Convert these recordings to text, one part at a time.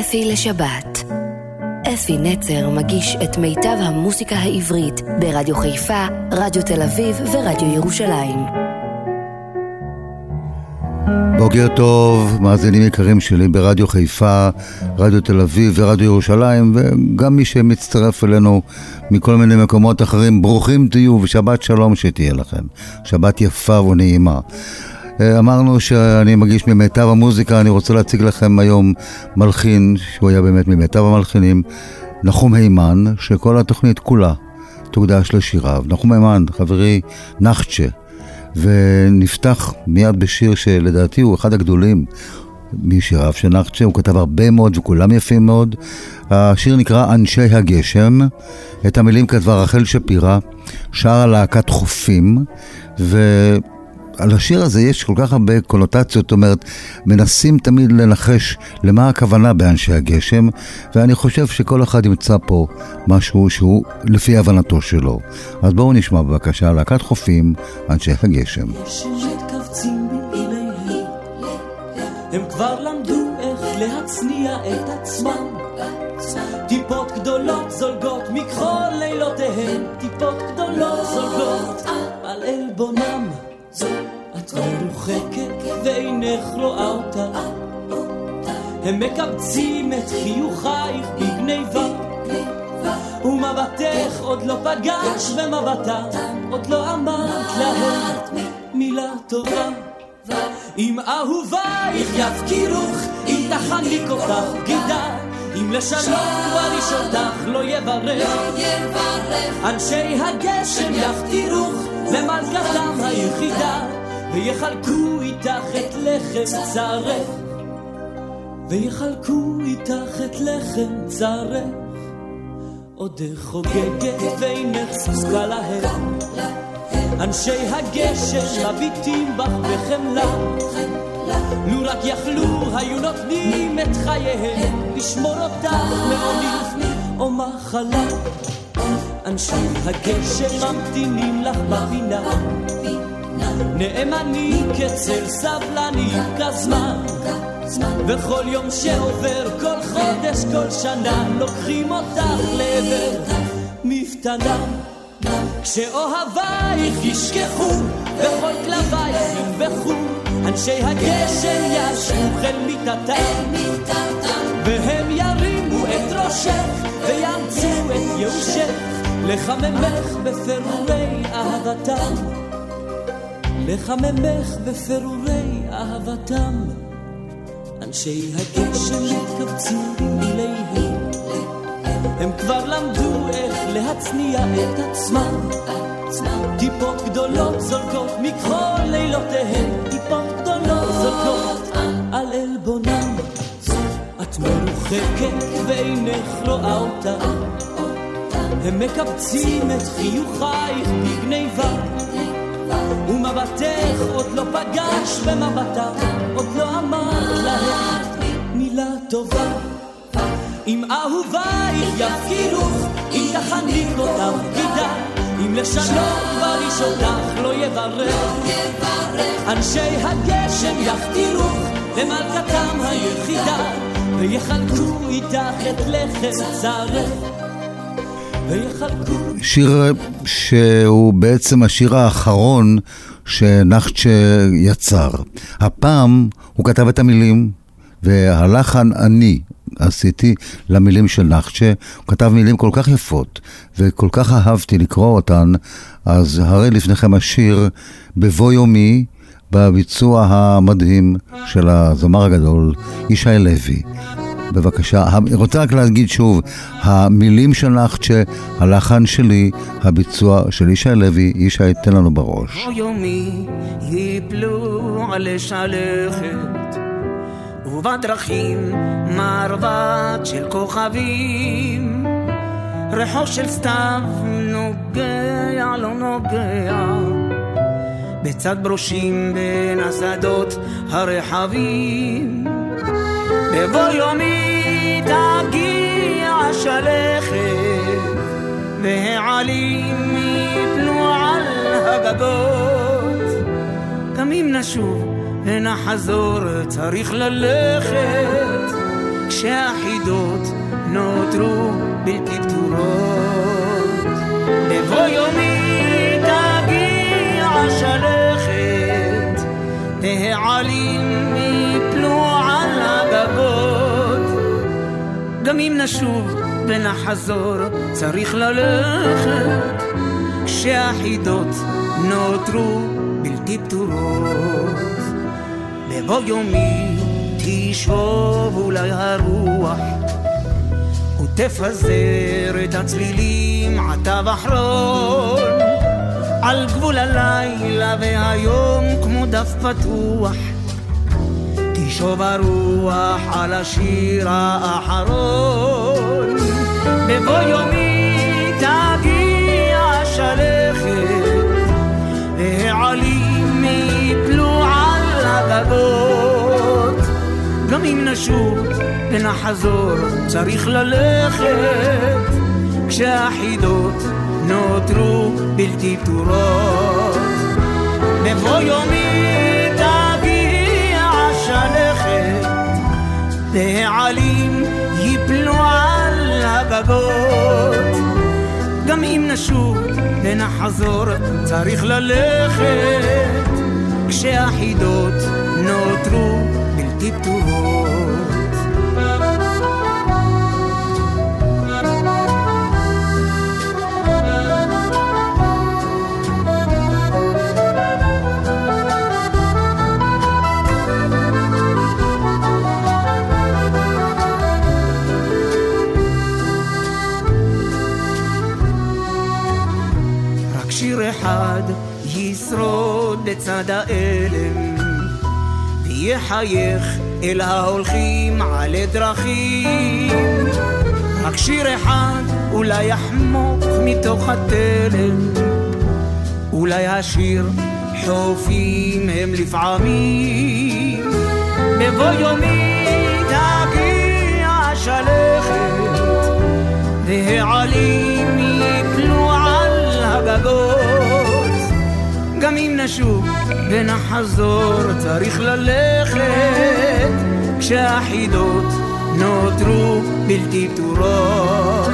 אפי לשבת. אפי נצר מגיש את מיטב המוסיקה העברית ברדיו חיפה, רדיו תל אביב ורדיו ירושלים. בוקר טוב, מאזינים יקרים שלי ברדיו חיפה, רדיו תל אביב ורדיו ירושלים, וגם מי שמצטרף אלינו מכל מיני מקומות אחרים, ברוכים תהיו ושבת שלום שתהיה לכם. שבת יפה ונעימה. אמרנו שאני מגיש ממיטב המוזיקה, אני רוצה להציג לכם היום מלחין, שהוא היה באמת ממיטב המלחינים, נחום הימן, שכל התוכנית כולה תוקדש לשיריו. נחום הימן, חברי נחצ'ה. ונפתח מיד בשיר שלדעתי הוא אחד הגדולים משיריו של נחצ'ה, הוא כתב הרבה מאוד וכולם יפים מאוד. השיר נקרא אנשי הגשם, את המילים כתבה רחל שפירא, שרה להקת חופים, ו... על השיר הזה יש כל כך הרבה קונוטציות, זאת אומרת, מנסים תמיד לנחש למה הכוונה באנשי הגשם, ואני חושב שכל אחד ימצא פה משהו שהוא לפי הבנתו שלו. אז בואו נשמע בבקשה להקת חופים, אנשי הגשם. הם כבר למדו איך להצניע את עצמם. טיפות גדולות זולגות מכחול לילותיהן, טיפות גדולות זולגות על עלבונם. את מרוחקת ואינך רואה אותה. הם מקבצים את חיוכייך בגניבה. ומבטך עוד לא פגש במבטה, עוד לא אמרת להם מילה טובה. אם אהובייך יפקירוך, אם תחניק אותך בגידה, אם לשלום כבר איש אותך לא יברך, אנשי הגשם יפקירוך למלכתם היחידה, ויחלקו איתך את לחם צרך, ויחלקו איתך את לחם צרך, עודך חוגגת ואינך זקוקה להם. אנשי הגשם מביטים בך בחמלה, לו רק יכלו היו נותנים את חייהם, לשמור אותך מעוני או מחלה. אנשי הגשם ממתינים לך בפינה, נאמנים כצל סבלנים כזמן. וכל יום שעובר, כל חודש, כל שנה, לוקחים אותך לעבר מפתנה. כשאוהבייך ישכחו, וכל כלבייך ינבחו, אנשי הגשם ישבו אל מיטתם, והם ירימו את ראשך, ויאמצו את ייאושך, לחממך בפירורי אהבתם. לחממך בפירורי אהבתם. אנשי הגשם מתכווצים במיליהם, הם כבר למדו איך להצניע את עצמם. טיפות גדולות זולגות מכחול לילותיהם, טיפות גדולות זולגות על עלבונם. את מרוחקת ואינך רואה אותה, הם מקבצים את חיוכייך בגניבה. ומבטך עוד לא פגש במבטה, עוד לא אמר להם מילה טובה. אם אהובייך יפקירוך, אם תחניק אותם בגידה, אם איש אותך לא יברך. אנשי הגשם יכתירוך למלכתם היחידה, ויחלקו איתך את לחם צרך. שיר שהוא בעצם השיר האחרון שנחצ'ה יצר. הפעם הוא כתב את המילים, והלחן אני עשיתי למילים של נחצ'ה. הוא כתב מילים כל כך יפות, וכל כך אהבתי לקרוא אותן, אז הרי לפניכם השיר בבוא יומי, בביצוע המדהים של הזמר הגדול, ישי לוי. בבקשה, רוצה רק להגיד שוב, המילים של נחצ'ה, הלחן שלי, הביצוע של ישי לוי, ישי תן לנו בראש. ובדרכים מרבט של כוכבים, ריחו של סתיו נוגע לא נוגע, בצד ברושים בין השדות הרחבים. בבוא יומי תגיע שלכת, והעלים יפלו על הגגות. אם נשוב ונחזור צריך ללכת, כשהחיוך נותרו בלתי פתורות. בבוא יומי תגיע השלכת, העלים אם נשוב ונחזור, צריך ללכת, כשהחידות נותרו בלתי פתורות. בבוא יומי תשוב אולי הרוח ותפזר את הצלילים עטב אחרון על גבול הלילה והיום כמו דף פתוח תשוב הרוח על השיר האחרון. בבוא יומי תגיע השלכת והעלים יפלו על הגגות. גם אם נשוב ונחזור צריך ללכת כשהחידות נותרו בלתי פתורות. בבוא יומי והעלים יפלו על הגגות גם אם נשוב ונחזור צריך ללכת. כשהחידות נותרו בלתי פתורות לצד האלם ויחייך אל ההולכים על דרכים רק שיר אחד אולי יחמוק מתוך התלם. אולי השיר חופים הם לפעמים. בבוא יומי תגיע השלכת והעלים יפלו על הגגות אם נשוב ונחזור. צריך ללכת כשהחידות נותרו בלתי פתורות.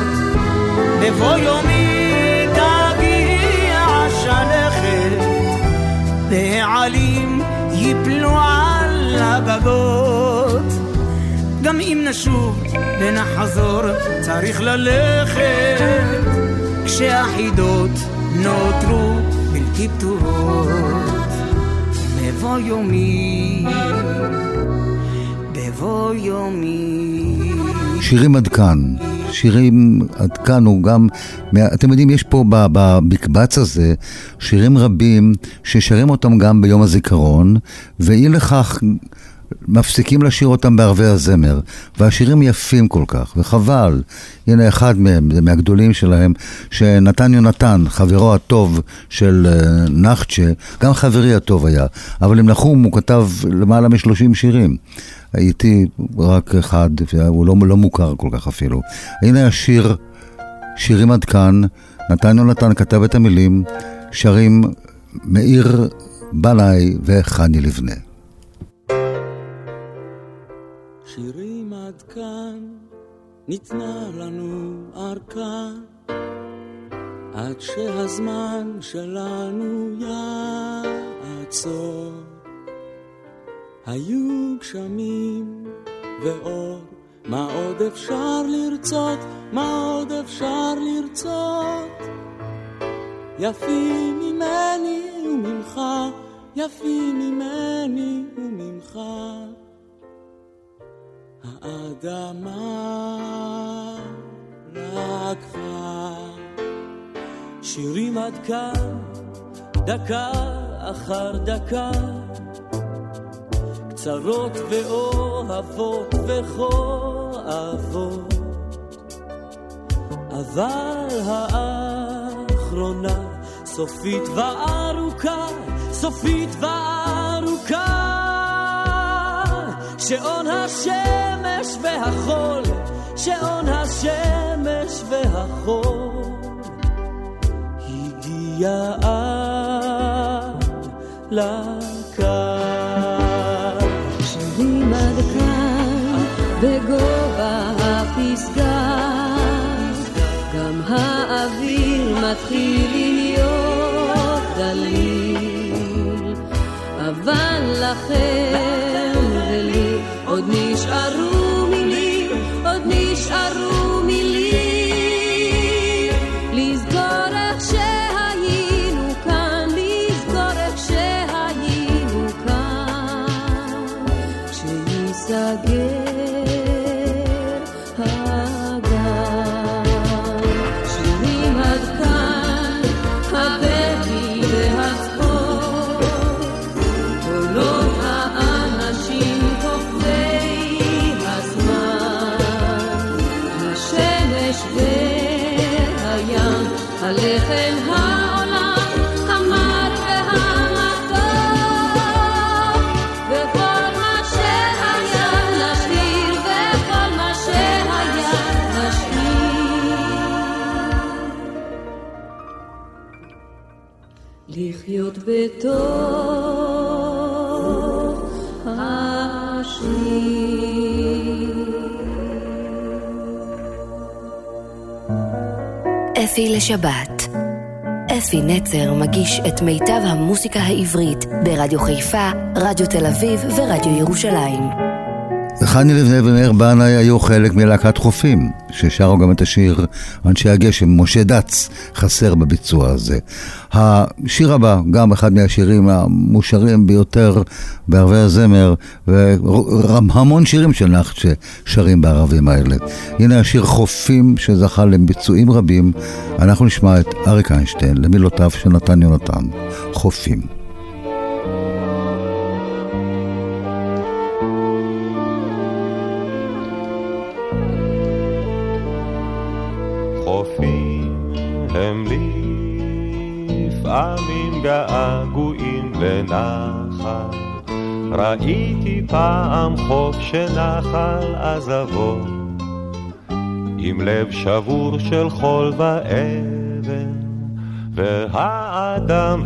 בבוא יומי תגיע השלכת והעלים יפלו על הגגות גם אם נשוב ונחזור צריך ללכת כשהחידות נותרו בלתי פתורות בבוא יומי בבוא יומי שירים עד כאן. שירים עד כאן הוא גם, אתם יודעים, יש פה במקבץ הזה שירים רבים ששרים אותם גם ביום הזיכרון, ואי לכך מפסיקים לשיר אותם בערבי הזמר, והשירים יפים כל כך, וחבל. הנה אחד מהם, זה מהגדולים שלהם, שנתן יונתן, חברו הטוב של אה, נחצ'ה, גם חברי הטוב היה, אבל עם נחום הוא כתב למעלה מ-30 שירים. הייתי רק אחד, והוא לא, לא מוכר כל כך אפילו. הנה השיר, שירים עד כאן, נתן יונתן כתב את המילים, שרים מאיר בנאי וחני לבנה. שירים עד כאן, ניתנה לנו ארכה, עד שהזמן שלנו יעצור. היו גשמים ואור, מה עוד אפשר לרצות? מה עוד אפשר לרצות? יפים ממני וממך, יפים ממני וממך. האדמה לקחה שירים עד כאן, דקה אחר דקה, קצרות ואוהבות וכואבות, אבל האחרונה סופית וארוכה, סופית וארוכה. שעון השמש והחול, שעון השמש והחול, הגיע לקר. שרים עד כאן בגובה הפסגה, גם האוויר מתחיל להיות דליל, אבל לכם עוד נשארו נשארו אפי לשבת אפי נצר מגיש את מיטב המוסיקה העברית ברדיו חיפה, רדיו תל אביב ורדיו ירושלים. חני לבנה ומאיר בנאי היו חלק מלהקת חופים, ששרו גם את השיר אנשי הגשם, משה דץ חסר בביצוע הזה. השיר הבא, גם אחד מהשירים המושרים ביותר בערבי הזמר, והמון שירים של נחת ששרים בערבים האלה. הנה השיר חופים שזכה לביצועים רבים, אנחנו נשמע את אריק איינשטיין למילותיו של נתן יונתן, חופים. לנחל. ראיתי פעם חוף שנחל עזבו, עם לב שבור של חול ואבן, והאדם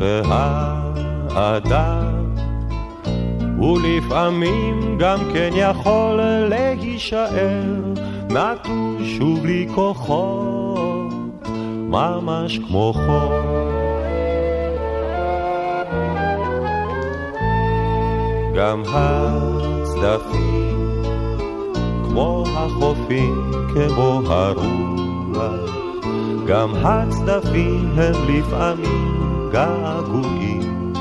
והאדם, ולפעמים גם כן יכול להישאר נטוש ובלי כוחות, ממש כמו חול. גם הצדפים, כמו החופים, כמו הרוח, גם הצדפים הם לפעמים געגועים,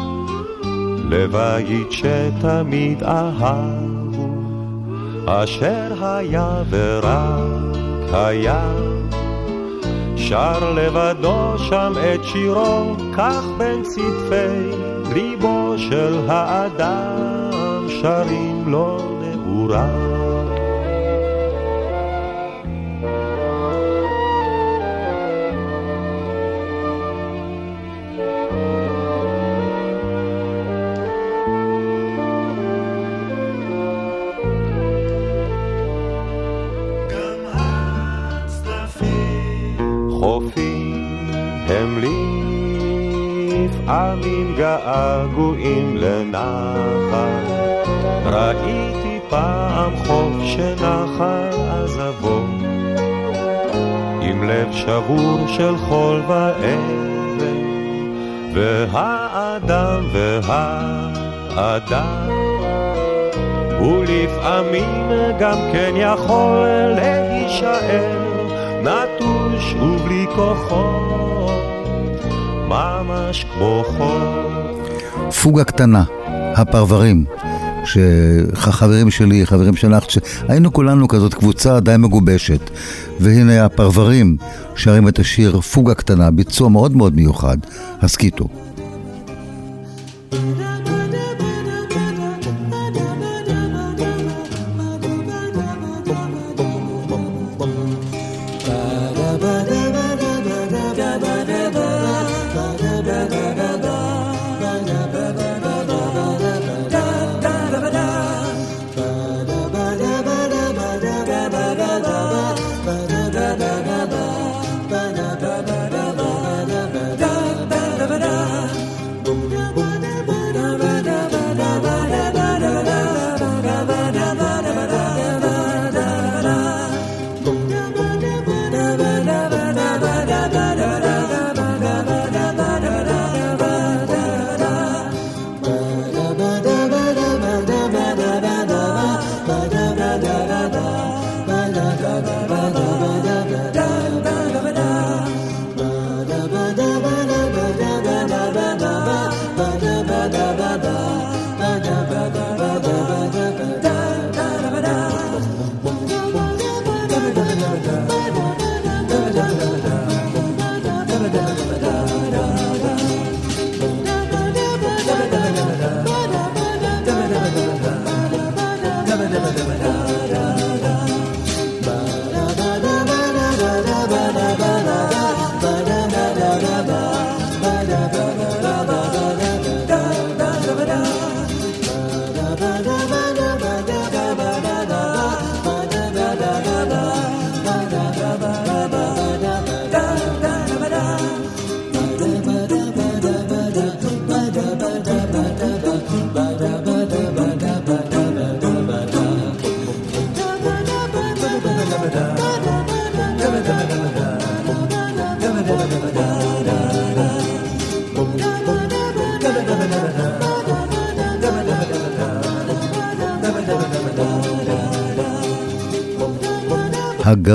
לבית שתמיד אהבו, אשר היה ורק היה. שר לבדו שם את שירו, כך בין צדפי ליבו של האדם. שרים לו נעורה. חופים הם לפעמים געגועים שבור של חול ואבן, והאדם והאדם, ולפעמים גם כן יכול להישאר נטוש ובלי כוחות, ממש כמו חול. פוגה קטנה, הפרברים. שחברים שלי, חברים שלך, שהיינו כולנו כזאת קבוצה די מגובשת. והנה הפרברים שרים את השיר פוגה קטנה, ביצוע מאוד מאוד מיוחד. הסכיתו.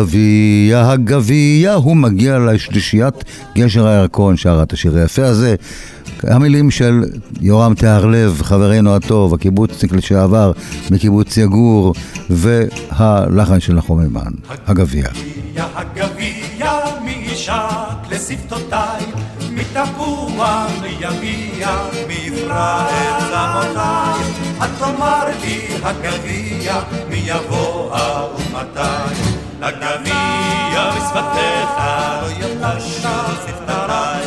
הגביע, הגביע, הוא מגיע לשלישיית גשר הירקון, שרה את השיר היפה הזה. המילים של יורם תיארלב, חברנו הטוב, הקיבוצניק לשעבר מקיבוץ יגור, והלחן של נחום אימן, הגביע. הגביע מאישק לשפתותיי, מתפוח ליביע, מפרעת צמותיי. את תאמר לי הגביע, מי יבוא ומתי? הגביע בשפתיך, לא יבשה שפתותיי.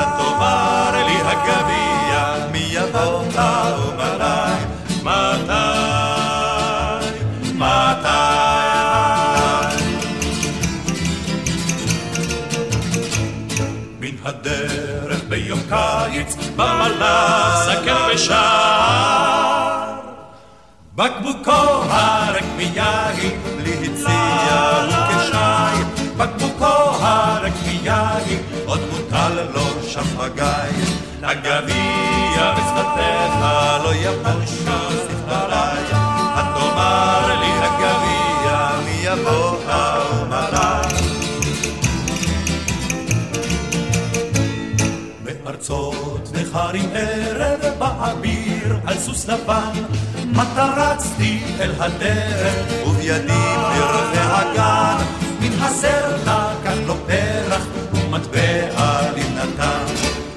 את תאמר לי הגביע, מי יבוא ומתי? מתי? הדרך ביום קיץ, במלאך סכר ושר. בקבוקו הרק מיין, וכשי, בקבוקו הרק מיין, עוד מוטל לו שפגי. לגביע בשפתיך לא יבושו שפתותיי, התאמר לי הגביע מי יבוא ומתי. בארצות נכרים ערב באביר על סוס לבן מטה רצתי אל הדרך ובידי פרחי הגן מן הסר לקח לו פרח ומטבע לי נתן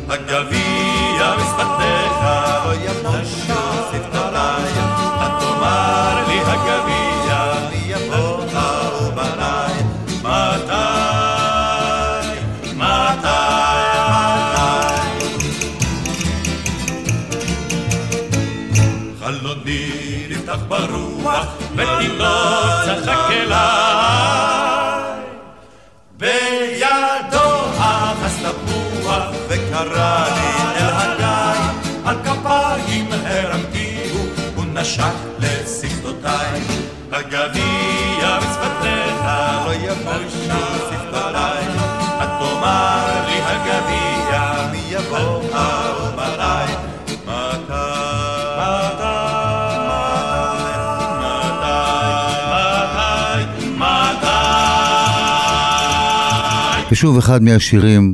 הגביע חלוני נפתח ברוח, ותינוק צחק אליי. בידו אחז תפוח, וקרא לי אל הגיא, על כפיים הרמתיהו, הוא נשק לשפתותיי. הגביע בשפתיך לא יבושו שפתותיי, את תאמר לי הגביע מי יבוא ושוב אחד מהשירים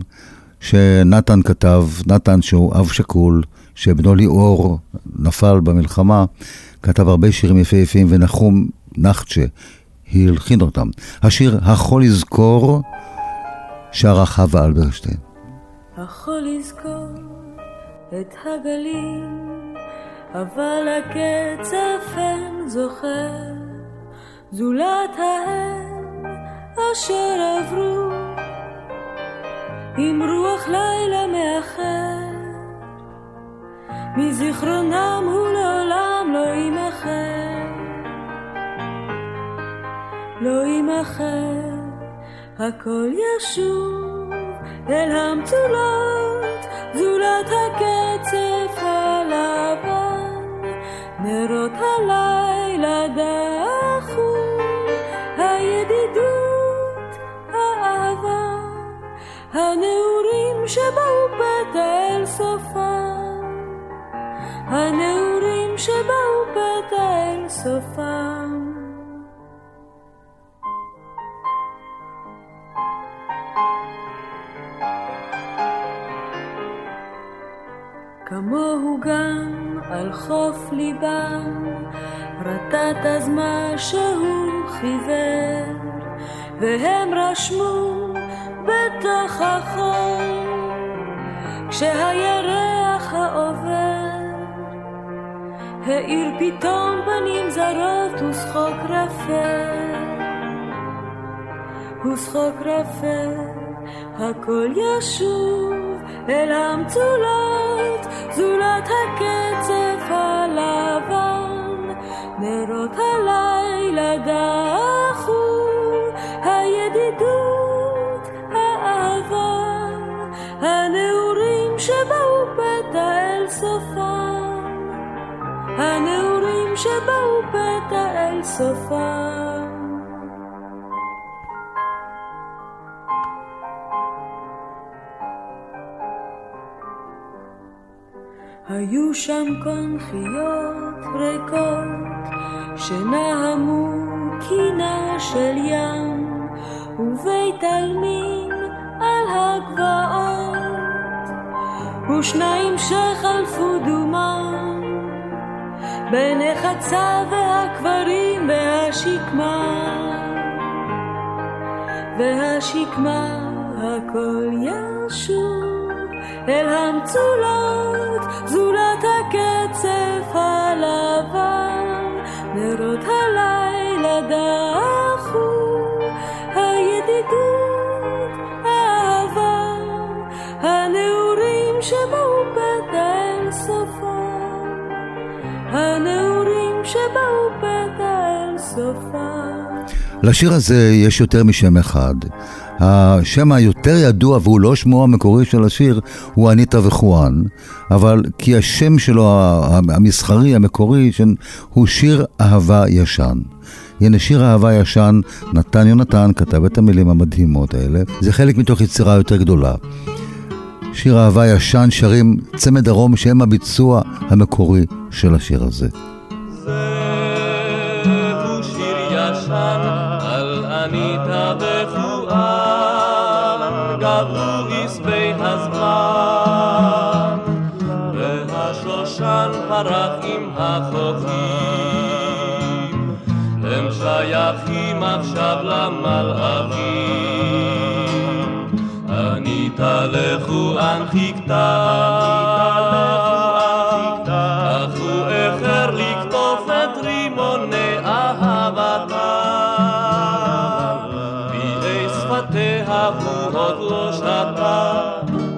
שנתן כתב, נתן שהוא אב שכול, שבנו ליאור נפל במלחמה, כתב הרבה שירים יפהפיים, ונחום נחצ'ה הלחין אותם. השיר "החול יזכור" שרה חווה אלברשטיין. החול יזכור את הגלים, אבל הקצף אין זוכר, זולת ההם אשר עברו, עם רוח לילה מאחר, מזיכרונם הוא לעולם לא יימחר, לא יימחר, הכל ישוב אל המצולות, זולת הקצף הלבן, נרות הלילה דחו, הנעורים שבאו פתע אל סופם, הנעורים שבאו פתע אל סופם. כמוהו גם על חוף ליבם, רטט אז מה שהוא חיוור, והם רשמו בתוך החול, כשהירח העובר, האיר פתאום פנים זרות ושחוק רפה, ושחוק רפה, הכל ישוב אל המצולות, זולת הקצף הלבן, נרות הלילה דחו, הידידות, שבאו פתע אל סופם, הנעורים שבאו פתע אל סופם. היו שם קונכיות ריקות שנהמו קינה של ים ובית עלמין על הגבעות, ושניים שחלפו דומם, בין החצה והקברים והשקמה, והשקמה הכל ישוב אל המצולות, זולת הקצף הלבן, נרות הלילה דחו, לשיר הזה יש יותר משם אחד. השם היותר ידוע, והוא לא שמו המקורי של השיר, הוא אניטה וחואן, אבל כי השם שלו המסחרי, המקורי, הוא שיר אהבה ישן. הנה שיר אהבה ישן, נתן יונתן כתב את המילים המדהימות האלה. זה חלק מתוך יצירה יותר גדולה. שיר אהבה ישן שרים צמד דרום שהם הביצוע המקורי של השיר הזה. למלאכים. אניטה לחואן חיכתה, אך הוא איחר לקטוף את רימוני אהבתה. ביעי שפתיה הוא עוד לא שתה,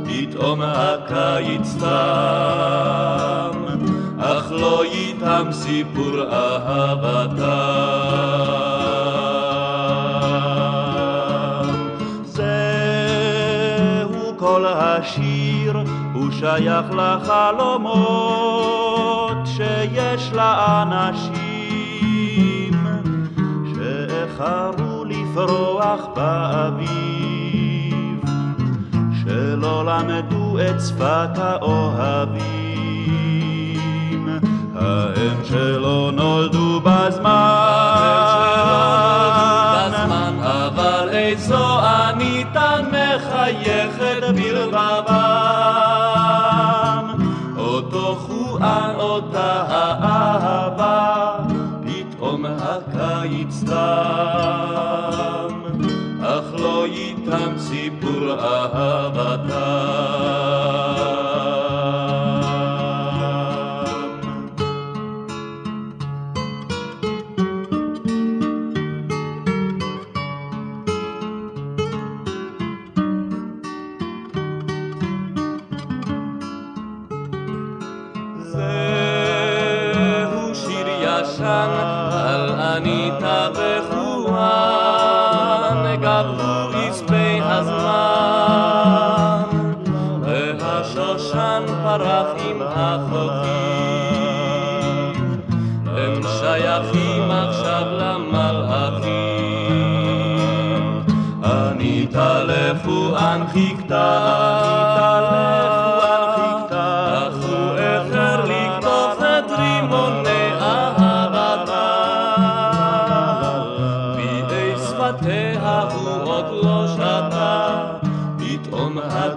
פתאום הקיץ תם, אך לא איתם סיפור אהבתם. השיר, הוא שייך לחלומות שיש לאנשים שאיחרו לפרוח באביב, שלא למדו את שפת האוהבים, ההם שלא נולדו בזמן, אבל איזו אניתן יחד ביל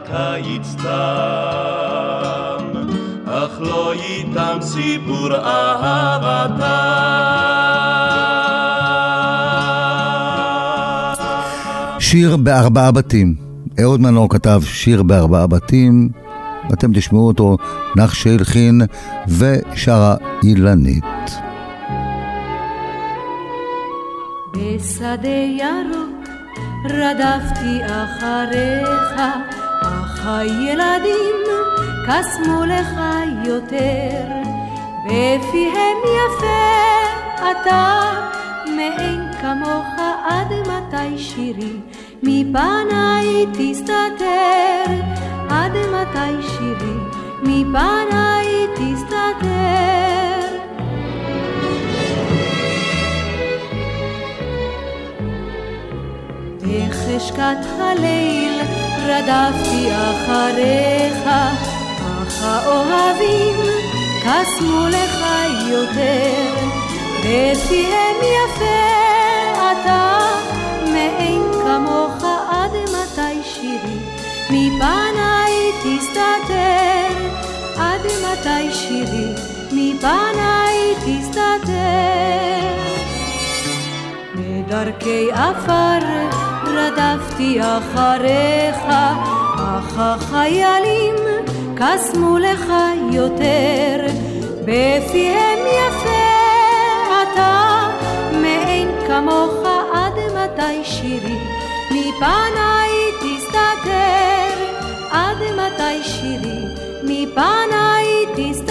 הקיץ תם, אך לא איתם סיפור אהבתה. שיר בארבעה בתים. אהוד מנור כתב שיר בארבעה בתים, אתם תשמעו אותו, נחשי הלחין ושרה אילנית. בשדה ירוק רדפתי אחריך, אך הילדים קסמו לך יותר, בפיהם יפה אתה, מאין כמוך עד מתי שירי, מפניי תסתתר, עד מתי שירי, מפניי תסתתר. בחשכת הליל רדפתי אחריך, אך האוהבים קסמו לך יותר, בפיהם יפה אתה, מאין כמוך מפניי תסתתר, עד מתי שירי, מפניי תסתתר. בדרכי עפר רדפתי אחריך, אך החיילים קסמו לך יותר, בפיהם יפה אתה, מאין כמוך עד מתי שירי, מפניי תסתתר, עד מתי שירי, מפניי תסתתר.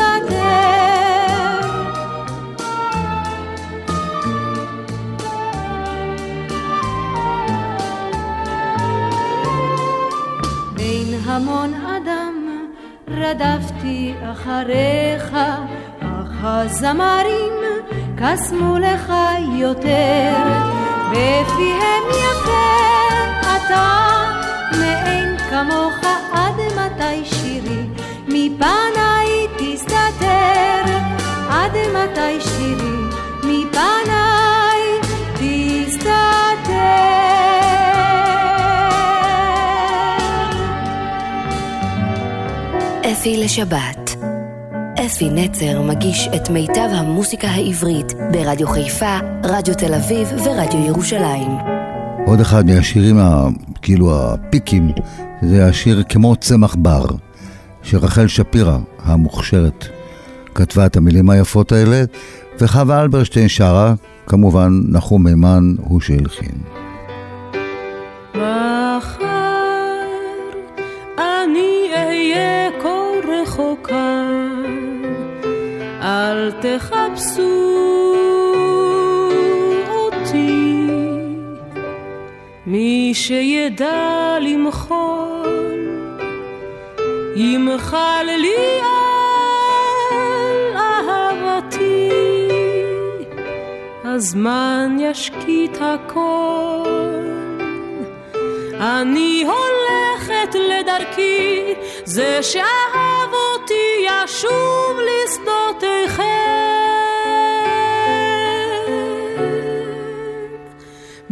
בין המון אדם רדפתי אחריך, אך הזמרים קסמו לך יותר, בפיהם יפה אתה, מאין כמוך עד מתי שירי, מפניי תסתתר, עד מתי שירי, מפניי תסתתר. אפי לשבת. אפי נצר מגיש את מיטב המוסיקה העברית ברדיו חיפה, רדיו תל אביב ורדיו ירושלים. עוד אחד מהשירים, ה, כאילו הפיקים, זה השיר כמו צמח בר, שרחל שפירא המוכשרת כתבה את המילים היפות האלה, וחווה אלברשטיין שרה, כמובן נחום מימן הוא שהלחין. אל תחפשו מי שידע למחול, ימחל לי על אהבתי. הזמן ישקיט הכל. אני הולכת לדרכי, זה שאהב אותי ישוב לשדותיכם.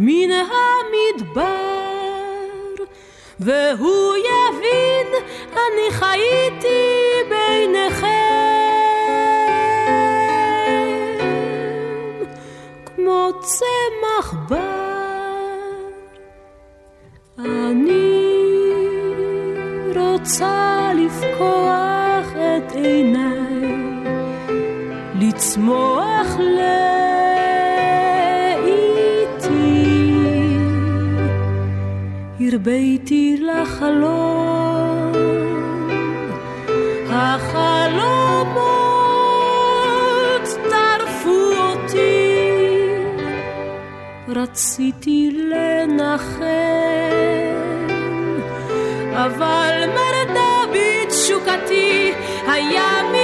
מן המדבר, והוא יבין, אני חייתי ביניכם, כמו צמח בר. אני רוצה לפקוח את עיניי, לצמוח לאיטי. הרביתי לחלום, החלומות טרפו אותי. רציתי לנחם, אבל מרדה בתשוקתי, היה מקסם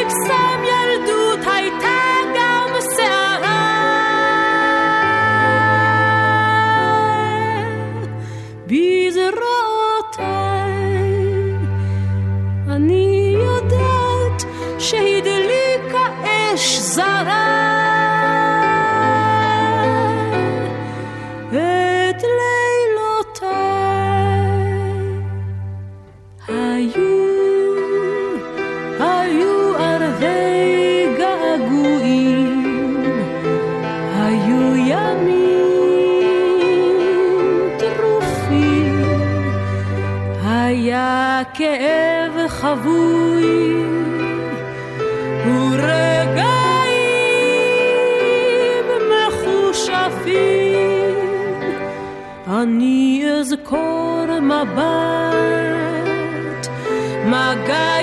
היה כאב חבוי ורגעים מחושפים. אני אזכור מבט, מגע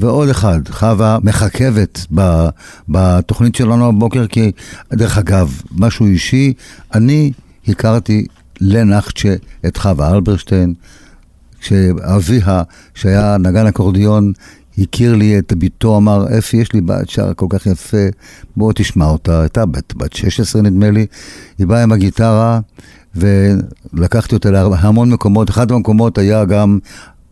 ועוד אחד, חווה מחכבת ב, בתוכנית שלנו הבוקר, כי דרך אגב, משהו אישי, אני הכרתי לנחצ'ה את חווה אלברשטיין, כשאביה, שהיה נגן אקורדיון, הכיר לי את ביתו, אמר, אפי, יש לי בת שרה כל כך יפה, בוא תשמע אותה. הייתה בת, בת 16 נדמה לי, היא באה עם הגיטרה, ולקחתי אותה להמון מקומות. אחד המקומות היה גם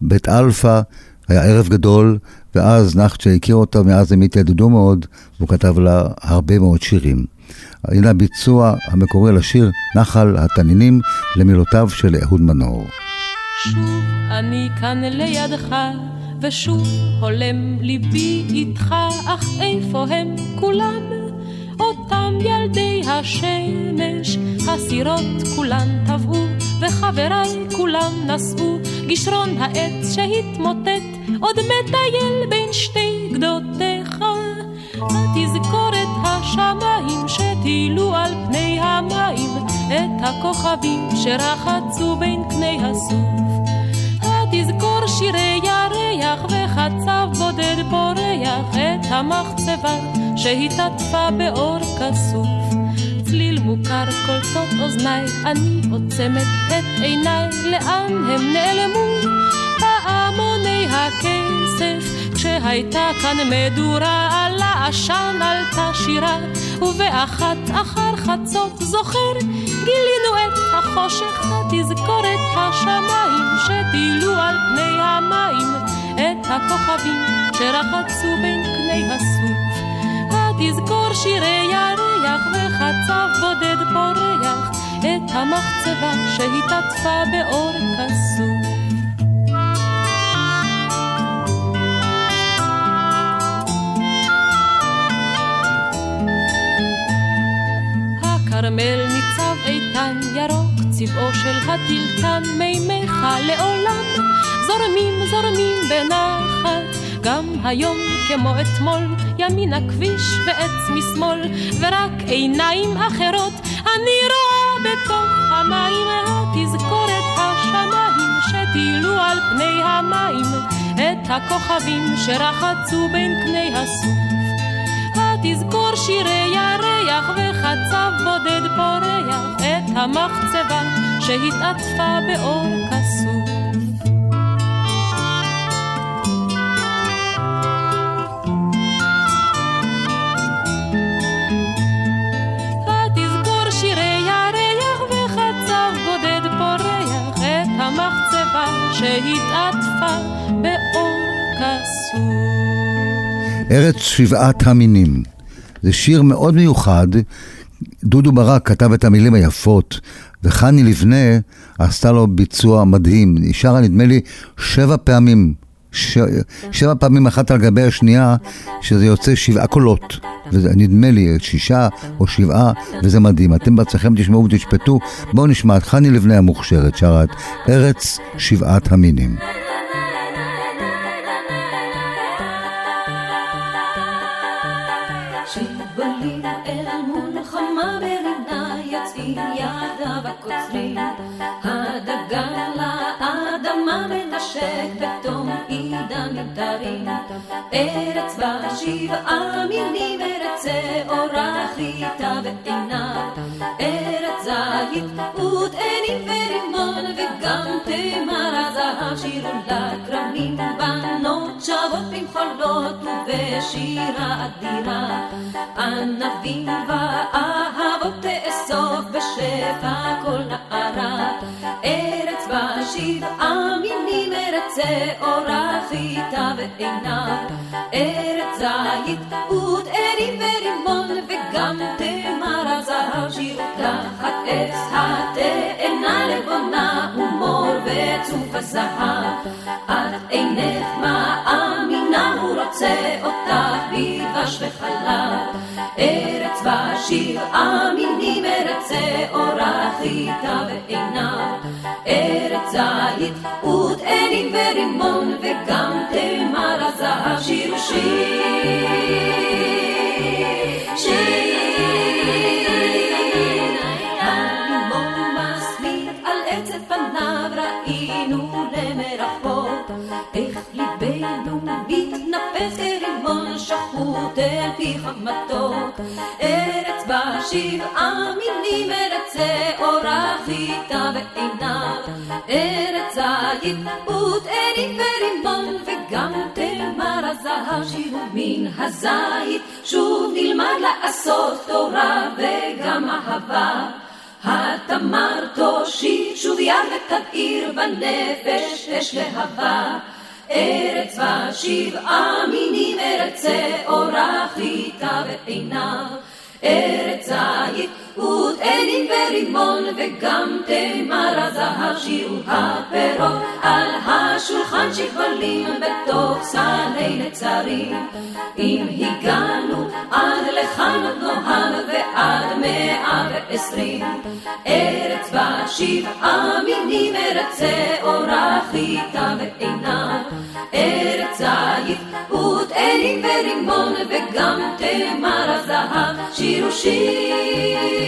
בית אלפא, היה ערב גדול, ואז נחצ'ה הכיר אותה, מאז הם התיידדו מאוד, והוא כתב לה הרבה מאוד שירים. הנה הביצוע המקורי לשיר נחל התנינים למילותיו של אהוד מנור. שוב אני כאן לידך, ושוב הולם ליבי איתך, אך איפה הם כולם? אותם ילדי השמש, הסירות כולן טבעו, וחבריי כולם נשאו, גשרון העץ שהתמוטט, עוד מטייל בין שתי גדותיך. התזכור את השמיים שטילו על פני המים, את הכוכבים שרחצו בין קני הסוף. התזכור שירי ירח וחצב בודד פורח את המחצבה שהתעטפה באור כסוף. מוכר קולטות אוזניי, אני עוצמת את עיניי, לאן הם נעלמו? פעמוני הכסף כשהייתה כאן מדורה על העשן עלתה שירה ובאחת אחר חצות זוכר גילינו את החושך התזכורת השמיים שטילו על פני המים את הכוכבים שרחצו בין קני הסוף התזכור שירי ירח וחצב בודד פורח את המחצבה שהתעטפה באור כסוף הכרמל ניצב איתן, ירוק צבעו של הטילטן, מימיך לעולם. זורמים זורמים בנחת, גם היום כמו אתמול, ימין הכביש ועץ משמאל, ורק עיניים אחרות אני רואה בתוך המים, התזכורת השמיים שטילו על פני המים, את הכוכבים שרחצו בין קני הסוף. תזכור שירי ירח וחצב בודד פורח את המחצבה שהתעטפה באור כסוף. ארץ שבעת המינים. זה שיר מאוד מיוחד. דודו ברק כתב את המילים היפות, וחני לבנה עשתה לו ביצוע מדהים. היא שרה נדמה לי שבע פעמים, ש... שבע פעמים אחת על גבי השנייה, שזה יוצא שבעה קולות. ונדמה לי שישה או שבעה, וזה מדהים. אתם בעצמכם תשמעו ותשפטו. בואו נשמע את חני לבנה המוכשרת, שרה את ארץ שבעת המינים. ארץ בה שבעה מינים, ארץ שעורה חיטה ועינה, ארץ זית ותאנים ורימון, וגם תמר הזהב שירו לכרמים, בנות שוות במחולות ובשירה אדירה, ענבים ואהבות תאסוף בשפע כל נערה, ארץ בה שבעה מינים, ארץ שעורה חיטה ועינה, ארץ זית ותאנים ורימון וגם תמר הזהב שיר תחת עץ התאנה לבונה ומור וצוף הזהב את אינך מאמינה הוא רוצה אותך בדבש וחלב ארץ בשבעה מינים ארץ שעורה חיטה ועיניו ארץ זית ותאנים ורימון וגם תמר הזהב שיר שיר איך ליבנו מתנפץ כרימון שחוט אל פי חמתו ארץ בה שבעה מינים ארץ שעורה חיטה ועיניו. ארץ זית הזית ותאנים ורימון וגם תמר הזהב שירו מן הזית. שוב נלמד לעשות תורה וגם אהבה. התמר תושיט שוב יד ותבעיר בנפש אש להבה ארץ ושבעה מינים ארצה אורח איתה ועיניו ארץ זית ותאנים ורימון וגם תמר הזהב שירו הפירות על השולחן שכבלים בתוך סלי נצרים. אם הגענו עד לכאן עוד נוהג ועד מאה ועשרים. ארץ בשבעה מינים ארצה אורח איתה ועיניו ארץ זית ותאנים ורימון וגם תמר הזהב שירו שיר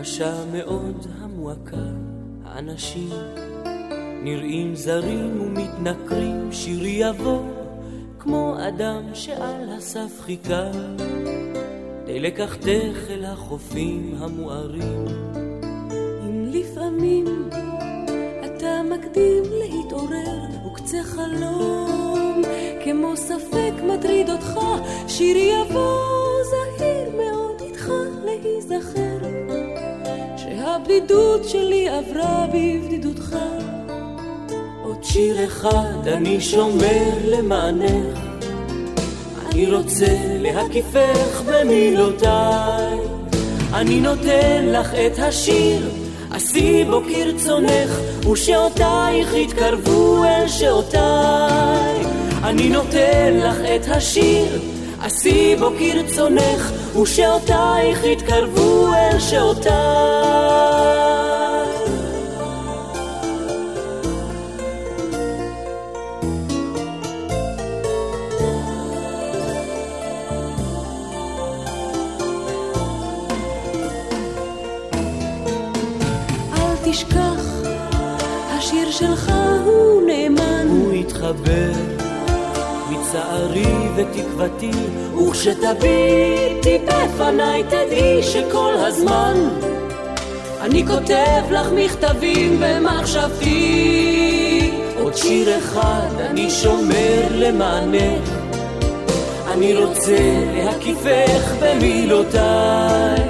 קשה מאוד המועקה, האנשים נראים זרים ומתנכרים, שירי יבוא כמו אדם שעל הסף חיכה, די לקחתך אל החופים המוארים. אם לפעמים אתה מקדים להתעורר, וקצה חלום כמו ספק מטריד אותך, שירי יבוא זהיר מאוד איתך להיזכר, שהבדידות שלי עברה בבדידותך. שיר אחד אני שומר למענך, אני רוצה להקיפך במילותיי, אני נותן לך את השיר, עשי בו כרצונך, ושעותייך יתקרבו אל שעותיי. אני נותן לך את השיר, עשי בו כרצונך, ושעותייך יתקרבו אל שעותיי. יתחבר מצערי ותקוותי, וכשתביטי בפניי תדעי שכל הזמן אני כותב לך מכתבים במחשבתי. עוד שיר אחד אני שומר למענך, אני רוצה להקיפך במילותיי.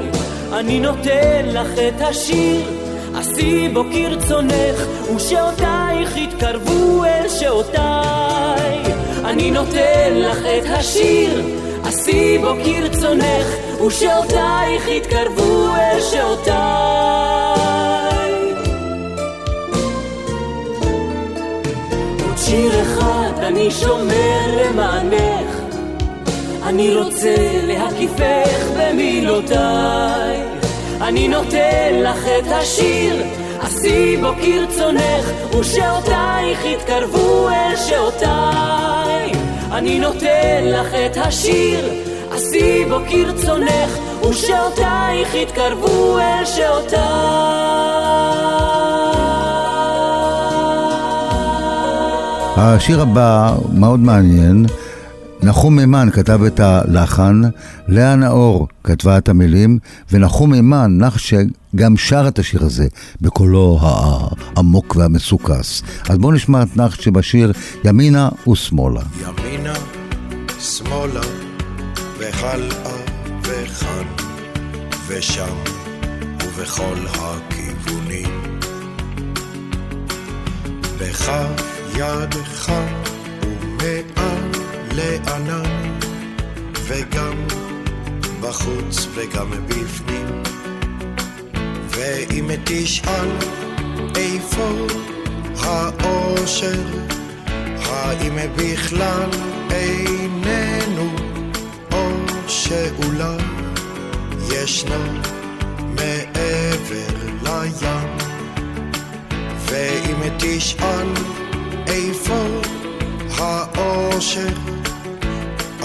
אני נותן לך את השיר עשי בו כרצונך, ושעותייך יתקרבו אל שעותיי. אני נותן לך את השיר, עשי בו כרצונך, ושעותייך יתקרבו אל שעותיי. עוד שיר אחד אני שומר למענך, אני רוצה להקיפך במילותיי. אני נותן לך את השיר, עשי בו כרצונך, ושעותייך יתקרבו אל שעותיי. אני נותן לך את השיר, עשי בו כרצונך, ושעותייך יתקרבו אל שעותיי. השיר הבא מאוד מעניין. נחום מימן כתב את הלחן, לאה נאור כתבה את המילים, ונחום מימן, נח שגם שר את השיר הזה בקולו העמוק והמסוכס. אז בואו נשמע את נח שבשיר ימינה ושמאלה. ימינה, שמאלה, והלאה וכאן, ושם, ובכל הכיוונים. בכף ידך ומעל לענן, וגם בחוץ וגם בפנים. ואם תשאל איפה האושר, האם בכלל איננו, או שאולי ישנו מעבר לים. ואם תשאל איפה האושר,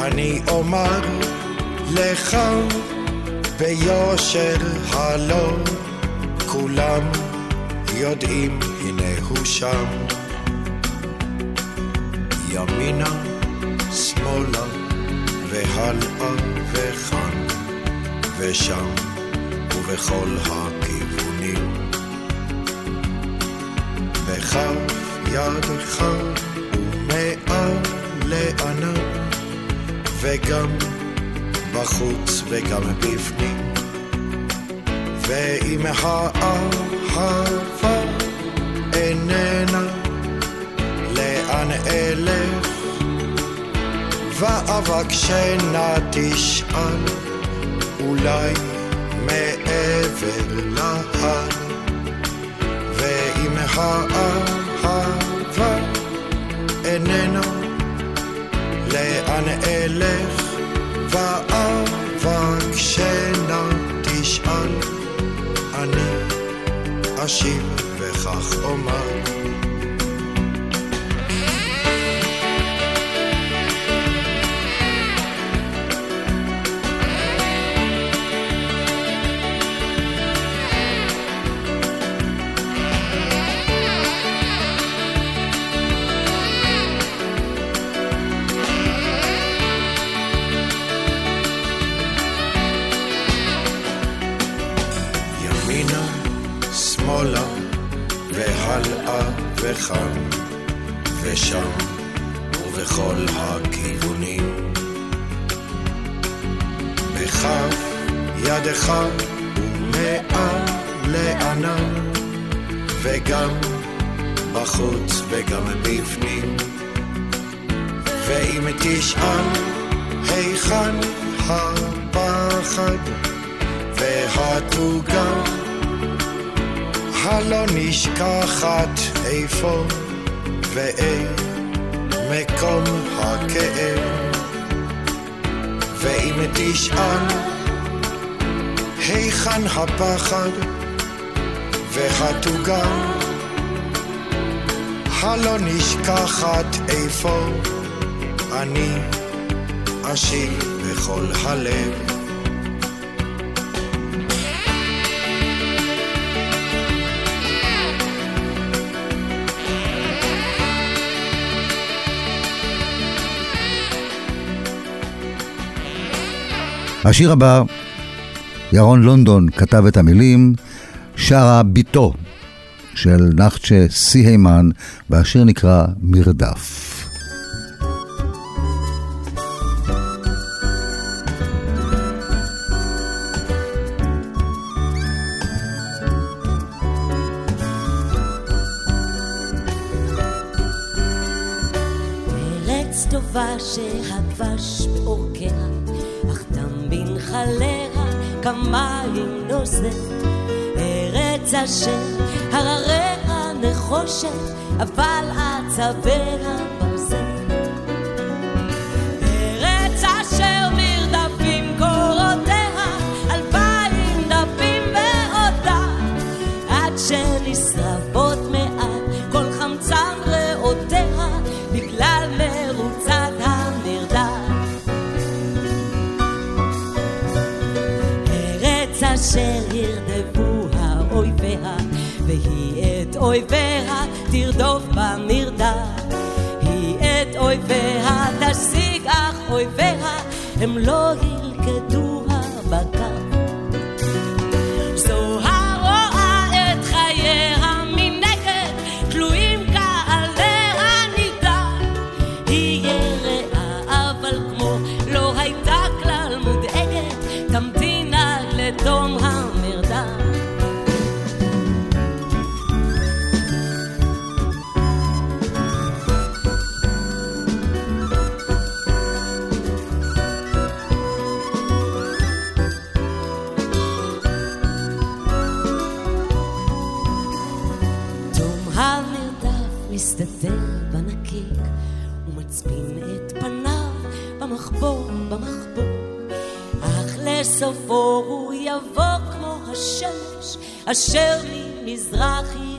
אני אומר לך ביושר הלא כולם יודעים הנה הוא שם. ימינה שמאלה והלאה וכאן ושם ובכל הכיוונים. בכף ידך ומעל לענן וגם בחוץ וגם בפנים ואם האהבה איננה לאן אלך ואבקשנה תשאל אולי מעבר להר. ואם האהבה איננה לאן אלך? ואבקשנה תשאל אני אשיב וכך אומר הלא נשכחת איפה ואי מקום הכאב. ואם תשאל היכן הפחד והתוגה? הלא נשכחת איפה אני אשיב בכל הלב השיר הבא, ירון לונדון כתב את המילים, שרה ביתו של נחצ'ה סי-הימן, והשיר נקרא מרדף. אשר ירדפו האויביה, והיא את אויביה תרדוף במרדף. היא את אויביה תשיג, אך אויביה הם לא ילכדוה אך לסופו הוא יבוא כמו השמש אשר ממזרח היא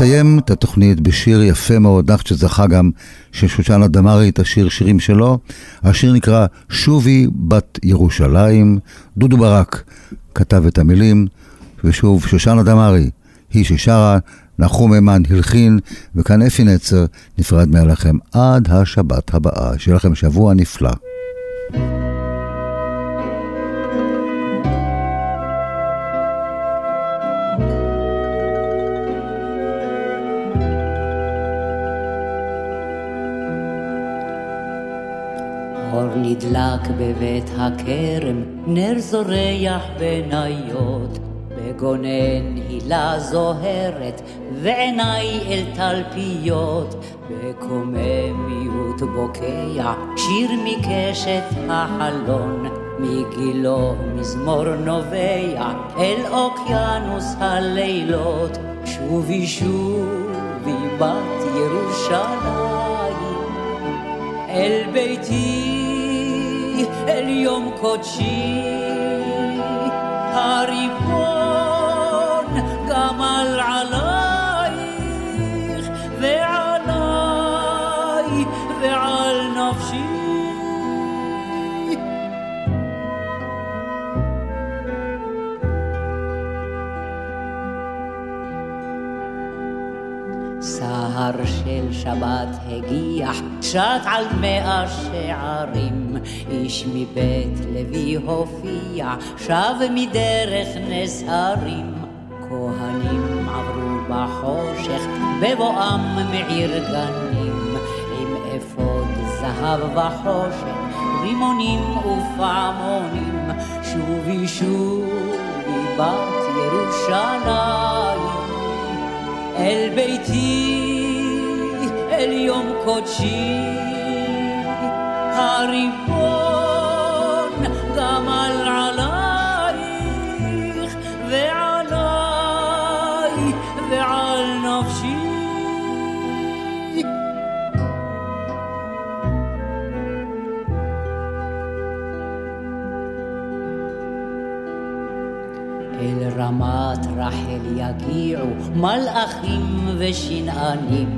נסיים את התוכנית בשיר יפה מאוד, נחת שזכה גם של שושנה דמארי את השיר שירים שלו. השיר נקרא שובי בת ירושלים. דודו ברק כתב את המילים, ושוב שושנה דמארי היא ששרה, נחום המן הלחין, וכאן אפי נצר נפרד מעליכם עד השבת הבאה. שיהיה לכם שבוע נפלא. אור נדלק בבית הכרם, נר זורח בניות, בגונן הילה זוהרת, ועיניי אל תלפיות, בקוממיות בוקע, שיר מקשת החלון, מגילו מזמור נובע, אל אוקיינוס הלילות, שובי שובי בת ירושלים, אל ביתי, אל יום קודשי, הריבון גמל עלייך ועליי ועל נפשי. סהר של שבת הגיח, שט על מאה שערים, איש מבית לוי הופיע, שב מדרך נס הרים. כהנים עברו בחושך, בבואם מעיר גנים, עם אפוד זהב וחושך, רימונים ופעמונים, שובי שובי בת ירושלים. אל ביתי, אל יום קודשי, הריבון גמל עלייך ועליי ועל נפשי. אל רמת רחל יגיעו מלאכים ושנענים,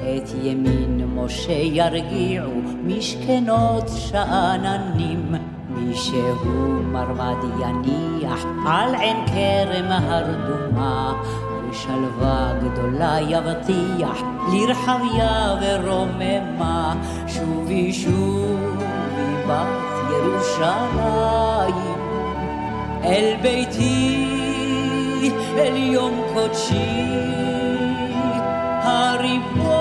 את ימין משה ירגיעו משכנות שאננים. מי שהוא מרמד יניח על עין כרם הרדומה, ושלווה גדולה יבטיח לרחביה ורוממה. שובי שובי בת ירושלים אל ביתי, אל יום קודשי, הריבון